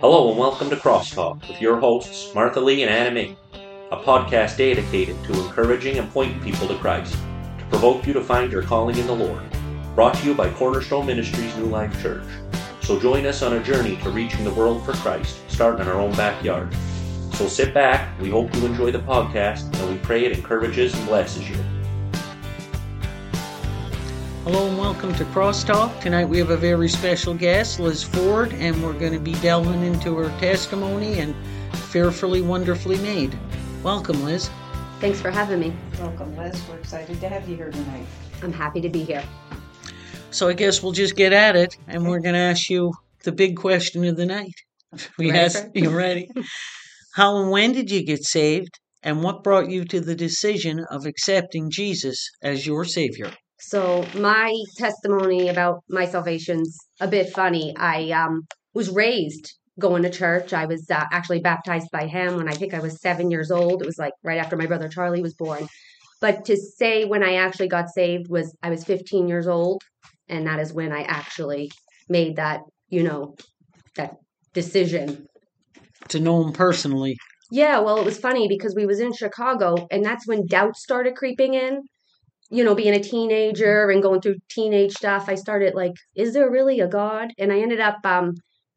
Hello and welcome to Crosstalk with your hosts Martha Lee and Anna May, a podcast dedicated to encouraging and pointing people to Christ, to provoke you to find your calling in the Lord. Brought to you by Cornerstone Ministries New Life Church. So join us on a journey to reaching the world for Christ, starting in our own backyard. So sit back, we hope you enjoy the podcast, and we pray it encourages and blesses you. Hello and welcome to Crosstalk. Tonight we have a very special guest, Liz Ford, and we're going to be delving into her testimony and fearfully, wonderfully made. Welcome, Liz. Thanks for having me. Welcome, Liz. We're excited to have you here tonight. I'm happy to be here. So I guess we'll just get at it, and we're going to ask you the big question of the night. We Ready ask for it? you ready. How and when did you get saved, and what brought you to the decision of accepting Jesus as your Savior? So my testimony about my salvation's a bit funny. I um, was raised going to church. I was uh, actually baptized by him when I think I was seven years old. It was like right after my brother Charlie was born. But to say when I actually got saved was I was 15 years old, and that is when I actually made that you know that decision To know Him personally. Yeah, well, it was funny because we was in Chicago, and that's when doubt started creeping in. You know, being a teenager and going through teenage stuff, I started like, is there really a God? And I ended up um,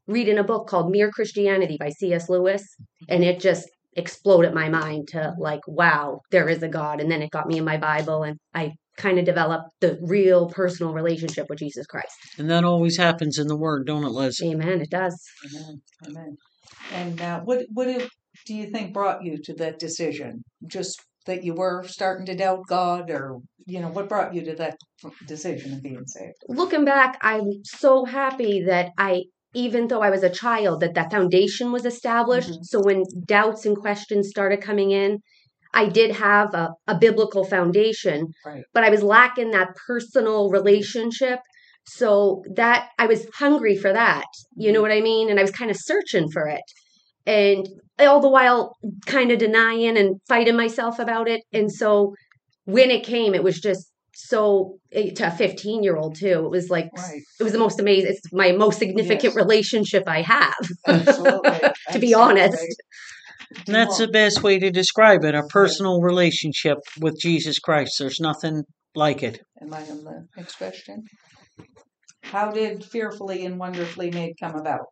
reading a book called Mere Christianity by C.S. Lewis, and it just exploded my mind to like, wow, there is a God. And then it got me in my Bible, and I kind of developed the real personal relationship with Jesus Christ. And that always happens in the Word, don't it, Liz? Amen. It does. Amen. Amen. And uh, what what do, do you think brought you to that decision? Just that you were starting to doubt God, or you know, what brought you to that decision of being saved? looking back, I'm so happy that I, even though I was a child, that that foundation was established. Mhm. So when doubts and questions started coming in, I did have a, a biblical foundation, Right. but I was lacking that personal relationship. So that I was hungry for that. You know what I mean? And I was kind of searching for it. And all the while kind of denying and fighting myself about it. And so when it came, it was just so eh, to a 15 year old too. It was like Right. it was the most amazing. It's my most significant Yes. relationship I have. Absolutely. To be honest. Absolutely. And that's the best way to describe it a personal relationship with Jesus Christ. There's nothing like it. Am I on the next question? How did fearfully and wonderfully made come about?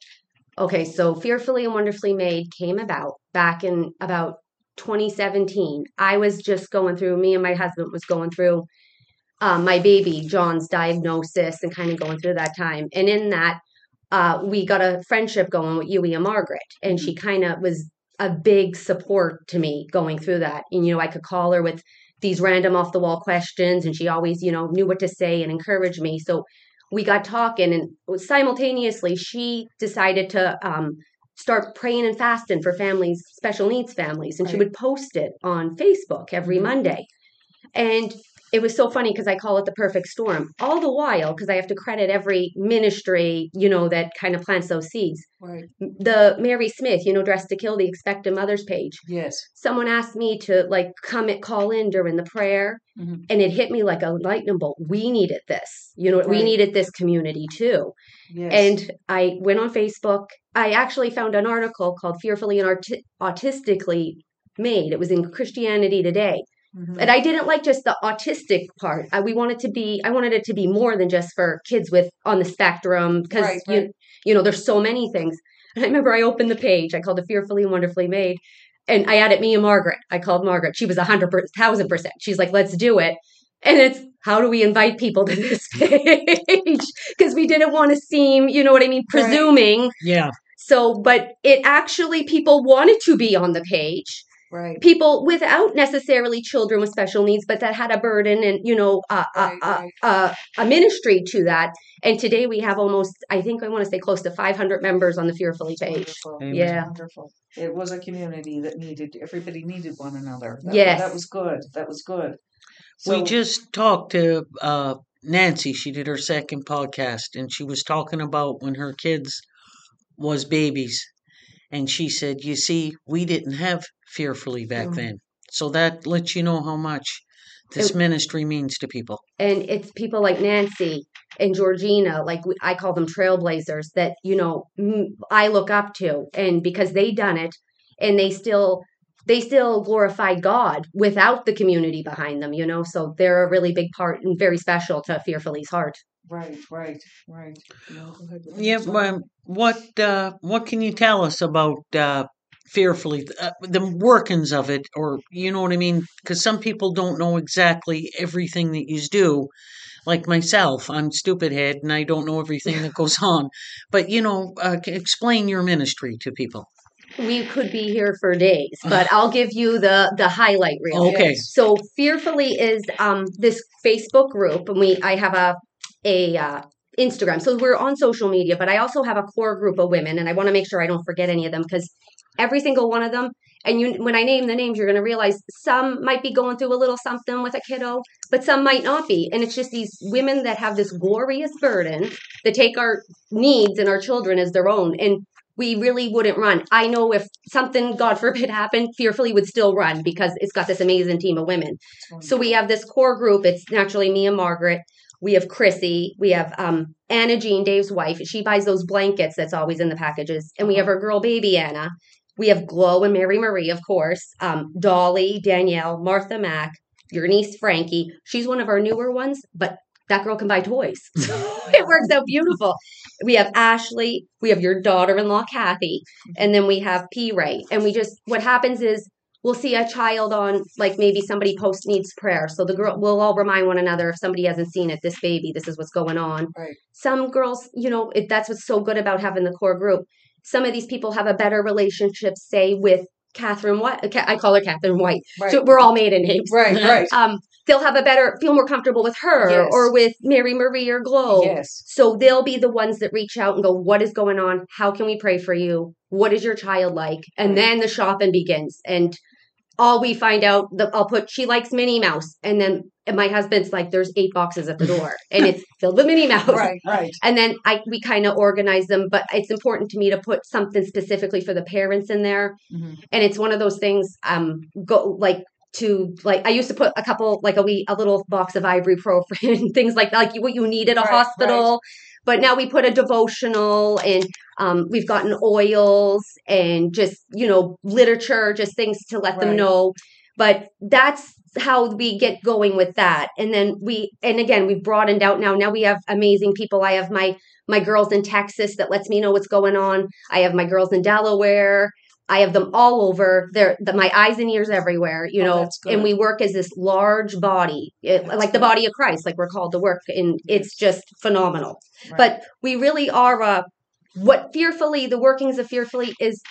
Okay, so Fearfully and Wonderfully Made came about back in about 2017. I was just going through, me and my husband was going through um, my baby John's diagnosis and kind of going through that time. And in that, uh, we got a friendship going with Yui and Margaret, and she kind of was a big support to me going through that. And, you know, I could call her with these random off the wall questions, and she always, you know, knew what to say and encouraged me. So we got talking, and simultaneously, she decided to um, start praying and fasting for families, special needs families, and she would post it on Facebook every Mhm. Monday. And it was so funny because I call it the perfect storm. All the while, because I have to credit every ministry, you know, that kind of plants those seeds. Right. The Mary Smith, you know, Dressed to Kill, the Expectant Mothers page. Yes. Someone asked me to like come and call in during the prayer, Mhm. and it hit me like a lightning bolt. We needed this. You know, we needed this community too. Yes. And I went on Facebook. I actually found an article called Fearfully and Aut- Autistically Made. It was in Christianity Today. Mhm. And I didn't like just the autistic part. I, we wanted to be, I wanted it to be more than just for kids with on the spectrum because Right, you, right. you know, there's so many things. And I remember I opened the page. I called it Fearfully and Wonderfully Made. And I added me and Margaret. I called Margaret. She was a hundred thousand percent. She's like, let's do it. And it's how do we invite people to this page? Because we didn't want to seem, you know what I mean, Right. presuming. Yeah. So, but it actually, people wanted to be on the page. Right. People without necessarily children with special needs, but that had a burden and, you know, a, a, Right, a, right. a, a ministry to that. And today we have almost, I think I want to say close to 500 members on the Fearfully page. Wonderful. Yeah. Wonderful. It was a community that needed everybody needed one another. That, Yes. That was good. That was good. we just talked to uh, Nancy. She did her second podcast, and she was talking about when her kids was babies, and she said, "You see, we didn't have fearfully back Mhm. then, so that lets you know how much this It- ministry means to people. and it's people like Nancy and Georgina, like we- I call them trailblazers that you know m- I look up to, and because they done it, and they still they still glorify God without the community behind them, you know. So they're a really big part and very special to Fearfully's heart. Right, right, right. No. Yeah. Um, what uh, What can you tell us about uh, fearfully uh, the workings of it, or you know what I mean? Because some people don't know exactly everything that you do. Like myself, I'm stupid head and I don't know everything that goes on. But you know, uh, explain your ministry to people. We could be here for days, but I'll give you the the highlight reel. Okay. So fearfully is um this Facebook group, and we I have a a uh, Instagram. So we're on social media, but I also have a core group of women, and I want to make sure I don't forget any of them because every single one of them. And you, when I name the names, you're going to realize some might be going through a little something with a kiddo, but some might not be. And it's just these women that have this glorious burden that take our needs and our children as their own. And we really wouldn't run. I know if something, God forbid, happened, fearfully would still run because it's got this amazing team of women. So we have this core group. It's naturally me and Margaret. We have Chrissy. We have um, Anna Jean, Dave's wife. She buys those blankets that's always in the packages. And we have our girl baby Anna. We have Glow and Mary Marie, of course. Um, Dolly, Danielle, Martha Mack, your niece Frankie. She's one of our newer ones, but that girl can buy toys. It works out beautiful. We have Ashley. We have your daughter-in-law Kathy, and then we have P Ray. And we just what happens is we'll see a child on like maybe somebody post needs prayer so the girl we'll all remind one another if somebody hasn't seen it this baby this is what's going on Right. some girls you know it, that's what's so good about having the core group some of these people have a better relationship say with catherine white i call her catherine white Right. so we're all maiden names right, right. um they'll have a better feel more comfortable with her Yes. or with mary marie or glow Yes. so they'll be the ones that reach out and go, What is going on? How can we pray for you? What is your child like? And then the shopping begins. And all we find out, the, I'll put, she likes Minnie Mouse. And then and my husband's like, There's eight boxes at the door and it's filled with Minnie Mouse. Right, right. And then I we kind of organize them, but it's important to me to put something specifically for the parents in there. Mhm. And it's one of those things, um, go like to like I used to put a couple like a wee a little box of ibuprofen things like that, like what you need at a Right, hospital. But now we put a devotional and um, we've gotten oils and just you know literature, just things to let them know. But that's how we get going with that. And then we and again we've broadened out now. Now we have amazing people. I have my my girls in Texas that lets me know what's going on. I have my girls in Delaware. I have them all over. They're the, my eyes and ears everywhere, you Oh, know. that's good. And we work as this large body, it- like the body of Christ, like we're called to work, and it's just phenomenal. Right. But we really are uh, what fearfully the workings of fearfully is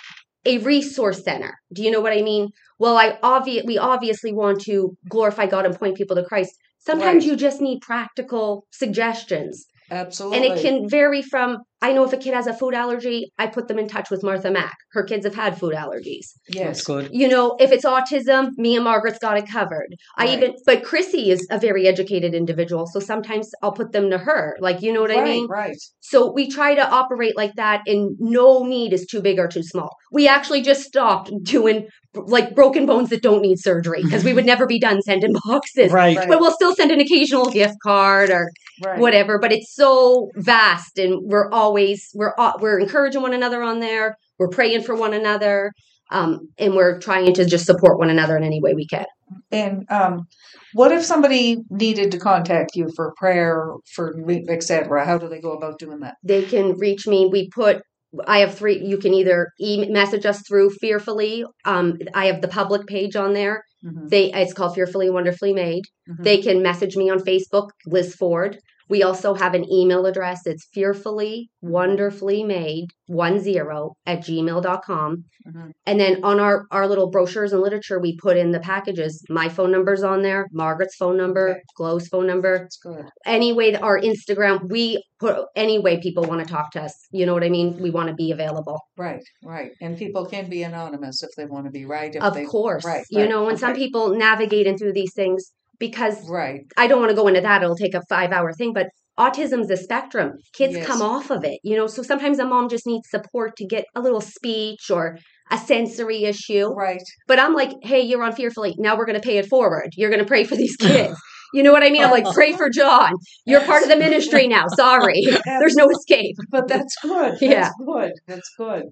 a resource center. Do you know what I mean? Well, I obvi- we obviously want to glorify God and point people to Christ. Sometimes Right. you just need practical suggestions. Absolutely. And it can vary from I know if a kid has a food allergy, I put them in touch with Martha Mack. Her kids have had food allergies. That's Yes. good. You know, if it's autism, me and Margaret's got it covered. I even but Chrissy is a very educated individual, so sometimes I'll put them to her. Like, you know what I mean? right. So we try to operate like that and no need is too big or too small. We actually just stopped doing like broken bones that don't need surgery because we would never be done sending boxes. Right. Right. But we'll still send an occasional gift card or Right. whatever but it's so vast and we're always we're we're encouraging one another on there we're praying for one another um, and we're trying to just support one another in any way we can And um, what if somebody needed to contact you for prayer, for etc.? How do they go about doing that? they can reach me we put i have three you can either e- message us through fearfully um, i have the public page on there Mhm, they it's called fearfully wonderfully made mhm. they can message me on facebook liz ford we also have an email address it's fearfully wonderfully made one zero at gmail.com Mhm. and then on our our little brochures and literature we put in the packages my phone number's on there margaret's phone number Okay. glow's phone number That's good. any way that our instagram we put any way people want to talk to us you know what i mean we want to be available Right, right. And people can be anonymous if they want to be, right? If of they, course right, you right, know when some okay. people navigating through these things because Right, I don't want to go into that. It'll take a five hour thing, but autism's a spectrum. Kids Yes. come off of it, you know. So sometimes a mom just needs support to get a little speech or a sensory issue. Right. But I'm like, hey, you're on Fearfully. Now we're going to pay it forward. You're going to pray for these kids. You know what I mean? I'm like, pray for John. You're part of the ministry now. Sorry. There's no escape. But that's good. That's Yeah. good. That's good.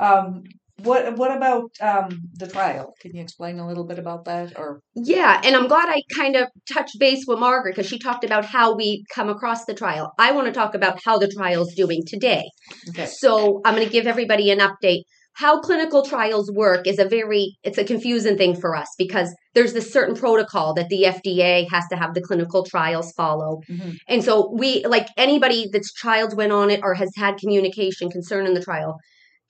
Um, what what about um, the trial? Can you explain a little bit about that? Or Yeah, and I'm glad I kind of touched base with Margaret because she talked about how we come across the trial. I want to talk about how the trial's doing today. okay, So I'm going to give everybody an update. How clinical trials work is a very it's a confusing thing for us because there's this certain protocol that the FDA has to have the clinical trials follow. Mhm. And so we like anybody that's child went on it or has had communication concerning the trial,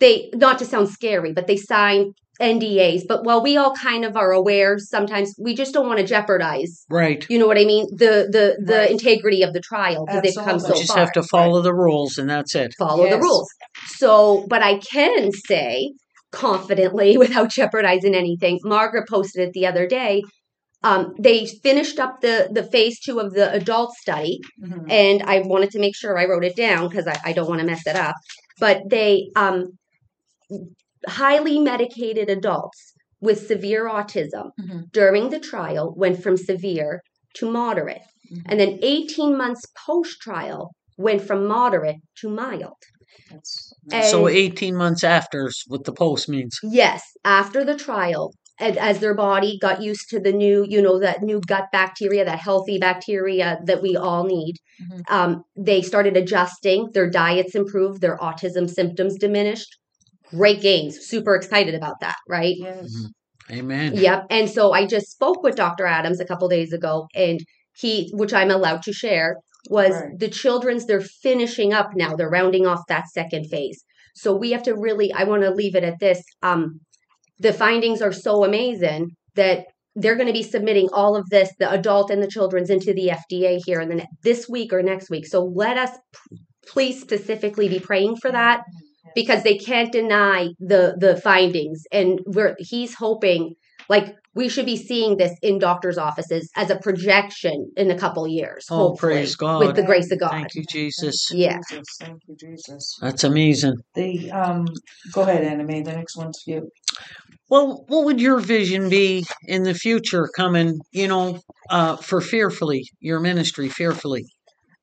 they not to sound scary, but they sign NDAs. But while we all kind of are aware, sometimes we just don't want to jeopardize. Right. You know what I mean? The the the Right. integrity of the trial because they've come so You just far have to follow the rules, and that's it. follow the rules. So, but I can say confidently without jeopardizing anything. Margaret posted it the other day. Um, they finished up the the phase two of the adult study, Mhm. and I wanted to make sure I wrote it down because I, I don't want to mess it up. But they um, highly medicated adults with severe autism Mhm. during the trial went from severe to moderate, Mhm. and then 18 months post trial went from moderate to mild. That's, So 18 months after is what the post means. Yes, after the trial, as their body got used to the new, you know, that new gut bacteria, that healthy bacteria that we all need, Mhm. um, they started adjusting. Their diets improved. Their autism symptoms diminished. Great gains. Super excited about that, right? yes. Amen. Yep. And so I just spoke with Dr. Adams a couple days ago, and he, which I'm allowed to share, was Right. the children's, they're finishing up now. They're rounding off that second phase. So we have to really, I want to leave it at this. Um, the findings are so amazing that they're going to be submitting all of this, the adult and the children's, into the FDA here in the ne- this week or next week. So let us p- please specifically be praying for that because they can't deny the the findings and we're he's hoping like we should be seeing this in doctors offices as a projection in a couple years Oh, praise God. with the grace of god Thank you, Jesus. Thank you, Yeah. Jesus. Thank you, Jesus. That's amazing. The um, go ahead, Anna Anime. The next one's you. Well, what would your vision be in the future coming, you know, uh, for Fearfully, your ministry, Fearfully?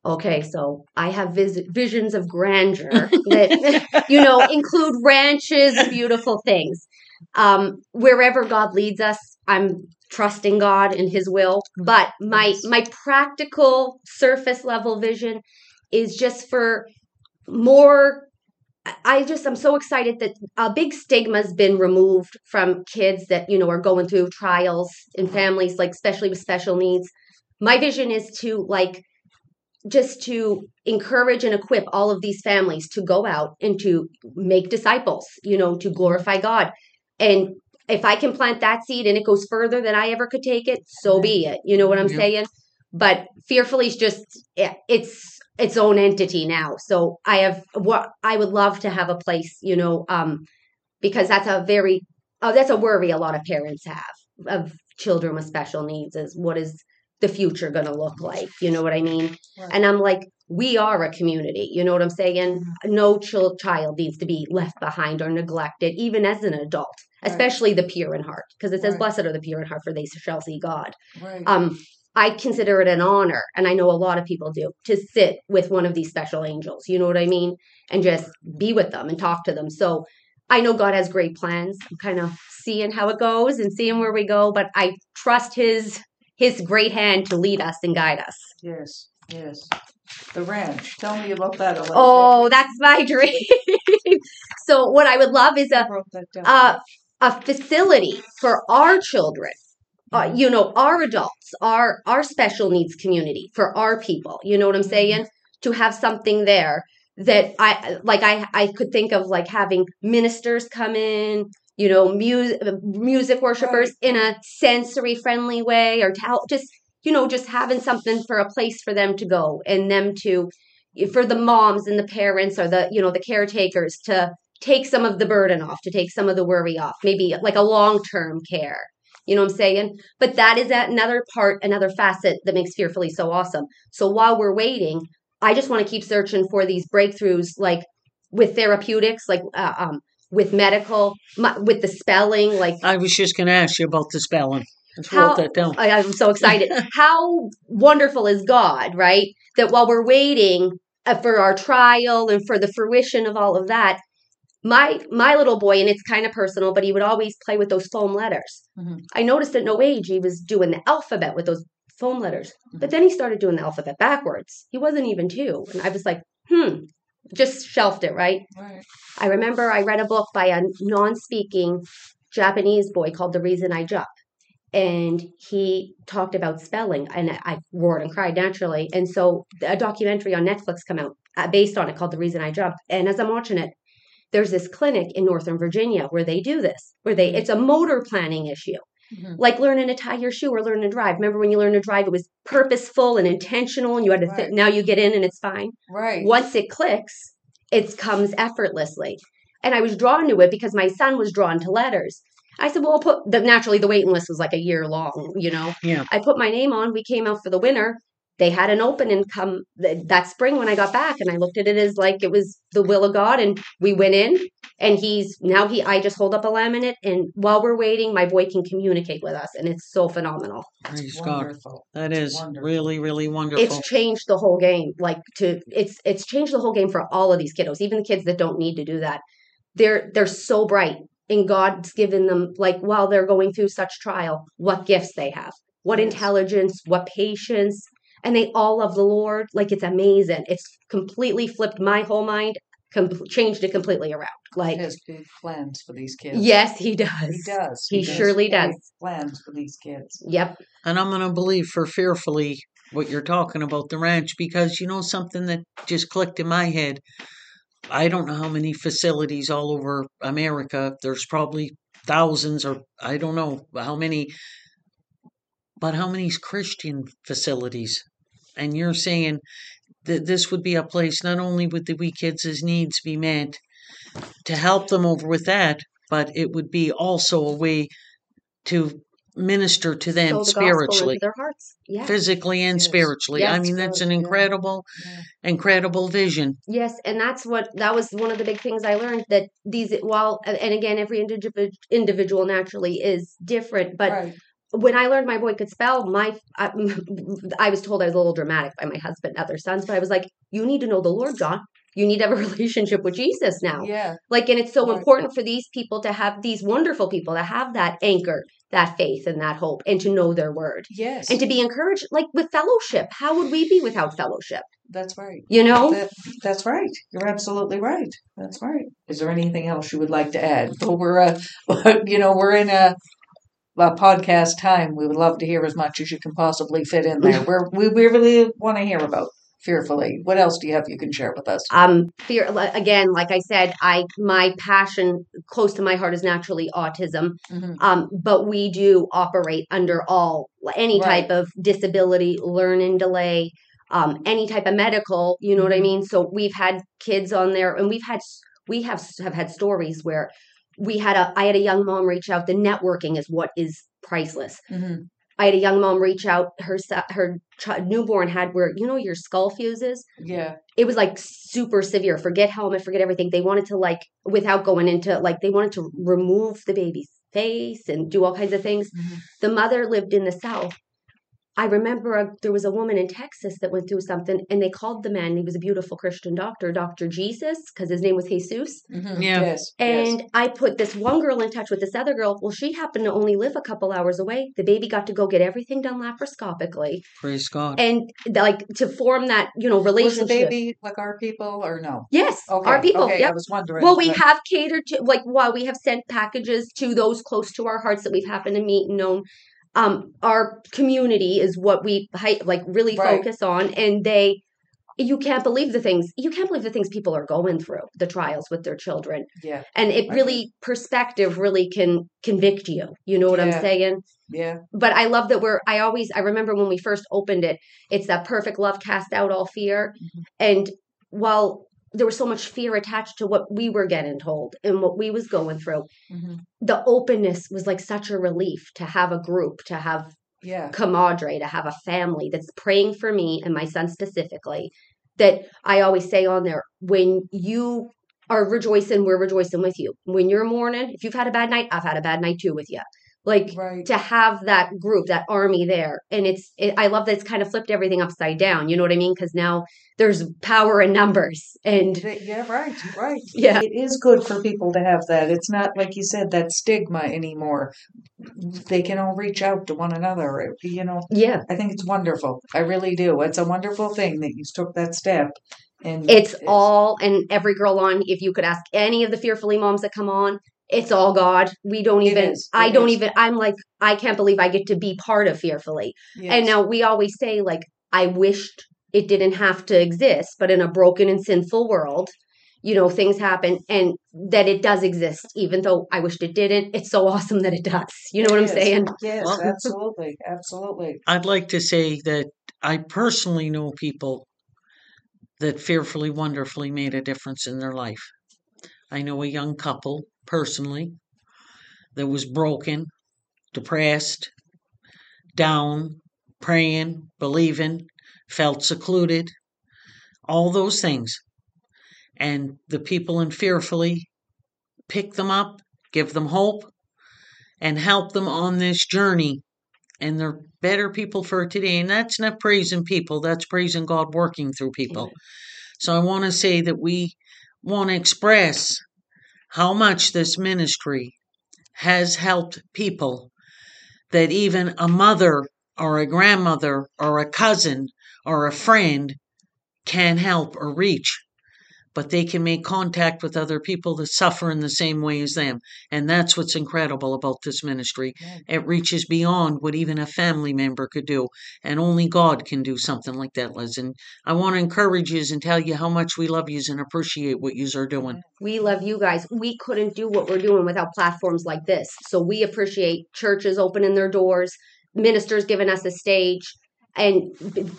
Okay so i have vis- visions of grandeur that you know include ranches beautiful things um wherever god leads us i'm trusting god and his will but my Yes. my practical surface level vision is just for more I- I just I'm so excited that a big stigma's been removed from kids that you know are going through trials in families like especially with special needs. My vision is to like just to encourage and equip all of these families to go out and to make disciples, you know, to glorify God. And if I can plant that seed and it goes further than I ever could take it, so be it. You know what I'm Yep. saying? But fearfully is just it's its own entity now. So I have what I would love to have a place, you know, um, because that's a very oh, that's a worry a lot of parents have of children with special needs is what is the future going to look like? You know what I mean? Right. And I'm like, we are a community. You know what I'm saying? No chil- child needs to be left behind or neglected, even as an adult, Right. especially the pure in heart, because it says, Right. "Blessed are the pure in heart, for they shall see God." Um, I consider it an honor, and I know a lot of people do, to sit with one of these special angels. You know what I mean? And just be with them and talk to them. So I know God has great plans. I'm kind of seeing how it goes and seeing where we go, but I trust His His great hand to lead us and guide us. yes. Yes. The ranch. Tell me about that a little Oh, that's my dream. so what I would love is bit. a I wrote that down. uh, a facility for our children uh, you know our adults our our special needs community for our people you know what i'm saying to have something there that i like i i could think of like having ministers come in you know music music worshipers in a sensory friendly way or tell just you know just having something for a place for them to go and them to for the moms and the parents or the you know the caretakers to take some of the burden off to take some of the worry off maybe like a long-term care you know what i'm saying? But that is another part another facet that makes fearfully so awesome. So while we're waiting i just want to keep searching for these breakthroughs like with therapeutics like uh, um, with medical, my, with the spelling, like I was just going to ask you about the spelling. Let's How- that down. I, I'm so excited. How wonderful is God, right? That while we're waiting uh, for our trial and for the fruition of all of that, my my little boy, and it's kind of personal, but he would always play with those foam letters. Mhm. I noticed at no age he was doing the alphabet with those foam letters, but then he started doing the alphabet backwards. He wasn't even two, and I was like, hmm, just shelved it, right? Right. I remember I read a book by a non speaking Japanese boy called The Reason I Jump. And he talked about spelling, and I roared and cried naturally. And so a documentary on Netflix come out uh, based on it called The Reason I Jump. And as I'm watching it, there's this clinic in Northern Virginia where they do this, where they it's a motor planning issue, Mhm. like learning to tie your shoe or learning to drive. Remember when you learned to drive, it was purposeful and intentional, and you had to. Right. Th- now you get in and it's fine Right. once it clicks, it comes effortlessly. And I was drawn to it because my son was drawn to letters. I said, well, I'll put the naturally the waiting list was like a year long, you know. Yeah. I put my name on. We came out for the winter. They had an opening come that spring when I got back, and I looked at it as like it was the will of God. And we went in, and he's now he. I just hold up a laminate, and while we're waiting, my boy can communicate with us, and it's so phenomenal. Praise God. Wonderful. That is wonderful. really, really wonderful. it's changed the whole game like to it's it's changed the whole game for all of these kiddos even the kids that don't need to do that they're they're so bright and god's given them like while they're going through such trial what gifts they have what intelligence what patience and they all love the lord like it's amazing it's completely flipped my whole mind com- changed it completely around like He has big plans for these kids. yes he does He does. He surely big does. Plans for these kids. yep And I'm going to believe for fearfully what you're talking about the ranch because you know something that just clicked in my head. I don't know how many facilities all over America. There's probably thousands or I don't know how many, but how many Christian facilities? And you're saying that this would be a place not only would the wee kids' needs be met to help them over with that, but it would be also a way to minister to them the spiritually their hearts yeah physically and Yes. spiritually. I mean, that's an incredible, Yeah. incredible vision. Yes, and that's what that was one of the big things I learned that these while and again every individual individual naturally is different, but right. When I learned my boy could spell, my I, I was told I was a little dramatic by my husband and other sons, but I was like, you need to know the Lord, John. You need to have a relationship with Jesus now. Yeah. Like, and it's so important for these people to have these wonderful people to have that anchor, that faith, and that hope, and to know their word, Yes. and to be encouraged, like with fellowship. How would we be without fellowship? That's right. You know, That, that's right. You're absolutely right. That's right. Is there anything else you would like to add? But we're, uh, you know, we're in a, a podcast time. We would love to hear as much as you can possibly fit in there. We're, we we really want to hear about fearfully. What else do you have you can share with us? um fear again like i said i my passion close to my heart is naturally autism Mhm. um but we do operate under all any Right. type of disability learning delay um any type of medical you know what i Mhm. mean so we've had kids on there and we've had we have have had stories where we had a i had a young mom reach out the networking is what is priceless Mhm. i had a young mom reach out her her ch- newborn had where you know your skull fuses Yeah. it was like super severe. Forget helmet, forget everything. They wanted to like without going into like they wanted to remove the baby's face and do all kinds of things. Mhm. The mother lived in the south. I remember a, there was a woman in Texas that went through something, and they called the man. He was a beautiful Christian doctor, Doctor Jesus, because his name was Jesus. Mhm. Yeah. Yes. And I put this one girl in touch with this other girl. Well, she happened to only live a couple hours away. The baby got to go get everything done laparoscopically, Praise God. and like to form that you know yes. Was relationship. the baby like our people or no? Yes, Okay. our people. Okay. Yep. I was wondering. Well, we but- have catered to like while we have sent packages to those close to our hearts that we've happened to meet and known. Um, our community is what we like really Right. focus on, and they, you can't believe the things you can't believe the things people are going through, the trials with their children, Yeah. and it really perspective really can convict you. You know what I'm saying? Yeah. But I love that we're. I always I remember when we first opened it, it's that perfect love cast out all fear, Mhm. and while there was so much fear attached to what we were getting told and what we was going through Mhm. the openness was like such a relief to have a group to have Yeah. camaraderie to have a family that's praying for me and my son specifically that i always say on there when you are rejoicing, we're rejoicing with you. When you're mourning, if you've had a bad night, I've had a bad night too with you. Like Right. to have that group, that army there, and it's. It, I love that it's kind of flipped everything upside down. You know what I mean? Because now there's power in numbers, and Yeah, right, right. Yeah. It is good for people to have that. It's not like you said that stigma anymore. They can all reach out to one another. You know, yeah, I think it's wonderful. I really do. It's a wonderful thing that you took that step. And it's all and every girl on. If you could ask any of the fearfully moms that come on, it's all God. We don't It even. is, I don't is. even. I'm like, I can't believe I get to be part of fearfully. yes. And now we always say, like, I wished it didn't have to exist, but in a broken and sinful world, you know, things happen and that it does exist, even though I wished it didn't. It's so awesome that it does. You know what I'm saying? Yes, Well- absolutely, absolutely. I'd like to say that I personally know people that fearfully, wonderfully made a difference in their life. I know a young couple personally that was broken, depressed, down, praying, believing, felt secluded, all those things. And the people in fearfully pick them up, give them hope, and help them on this journey and they're better people for today. And that's not praising people, that's praising God working through people. So I want to say that we want to express how much this ministry has helped people that even a mother or a grandmother or a cousin or a friend can help or reach. But they can make contact with other people that suffer in the same way as them. And that's what's incredible about this ministry. It reaches beyond what even a family member could do. And only God can do something like that, Liz. And I want to encourage you and tell you how much we love you and appreciate what you are doing. We love you guys. We couldn't do what we're doing without platforms like this. So we appreciate churches opening their doors, ministers giving us a stage, and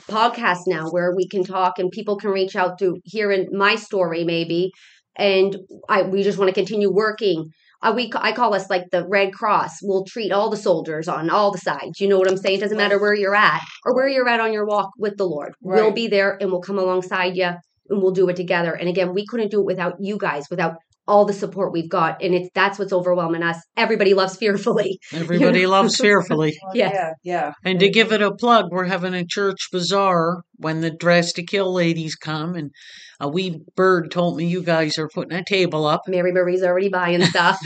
podcasts now where we can talk and people can reach out to hearing my story maybe. And I we just want to continue working. Uh, we I call us like the Red Cross. We'll treat all the soldiers on all the sides. You know what I'm saying? It doesn't matter where you're at or where you're at on your walk with the Lord. We'll be there and we'll come alongside you and we'll do it together. And again, we couldn't do it without you guys, without all the support we've got. And it's that's what's overwhelming us. Everybody loves fearfully. Everybody loves fearfully. Well, Yes. Yeah, yeah. And to give it a plug, we're having a church bazaar when the Dress to Kill ladies come. And uh, a wee bird told me you guys are putting a table up. Mary Marie's already buying stuff.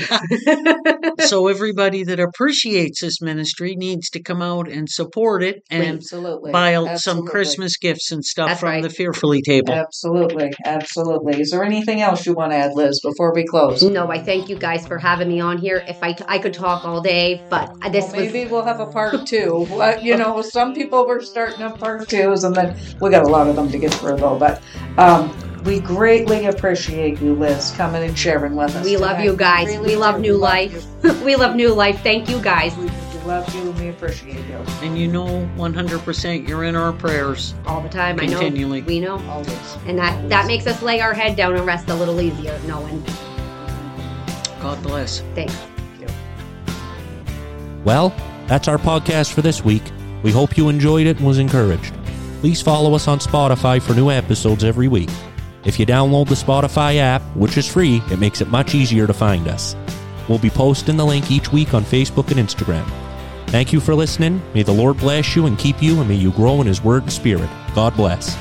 so everybody that appreciates this ministry needs to come out and support it and absolutely. buy out some. Christmas gifts and stuff That's from right. the Fearfully table. Absolutely, absolutely. Is there anything else you want to add, Liz, before we close? no, I thank you guys for having me on here. If I I could talk all day, but this Well, was maybe we'll have a part two. Well, you know, some people were starting up part twos, and then we got a lot of them to get through, though. But um, we greatly appreciate you, Liz, coming and sharing with us. we love you guys. really we love do. new We life. you. we love new life. Thank you guys We, we love you and we appreciate you. And you know 100% you're in our prayers. all the time. Continually. I know. We know. Always. And that that makes us lay our head down and rest a little easier knowing. God bless. Thanks. Thank you. Well, that's our podcast for this week. We hope you enjoyed it and was encouraged. Please follow us on Spotify for new episodes every week. If you download the Spotify app, which is free, it makes it much easier to find us. We'll be posting the link each week on Facebook and Instagram. Thank you for listening. May the Lord bless you and keep you, and may you grow in His Word and Spirit. God bless.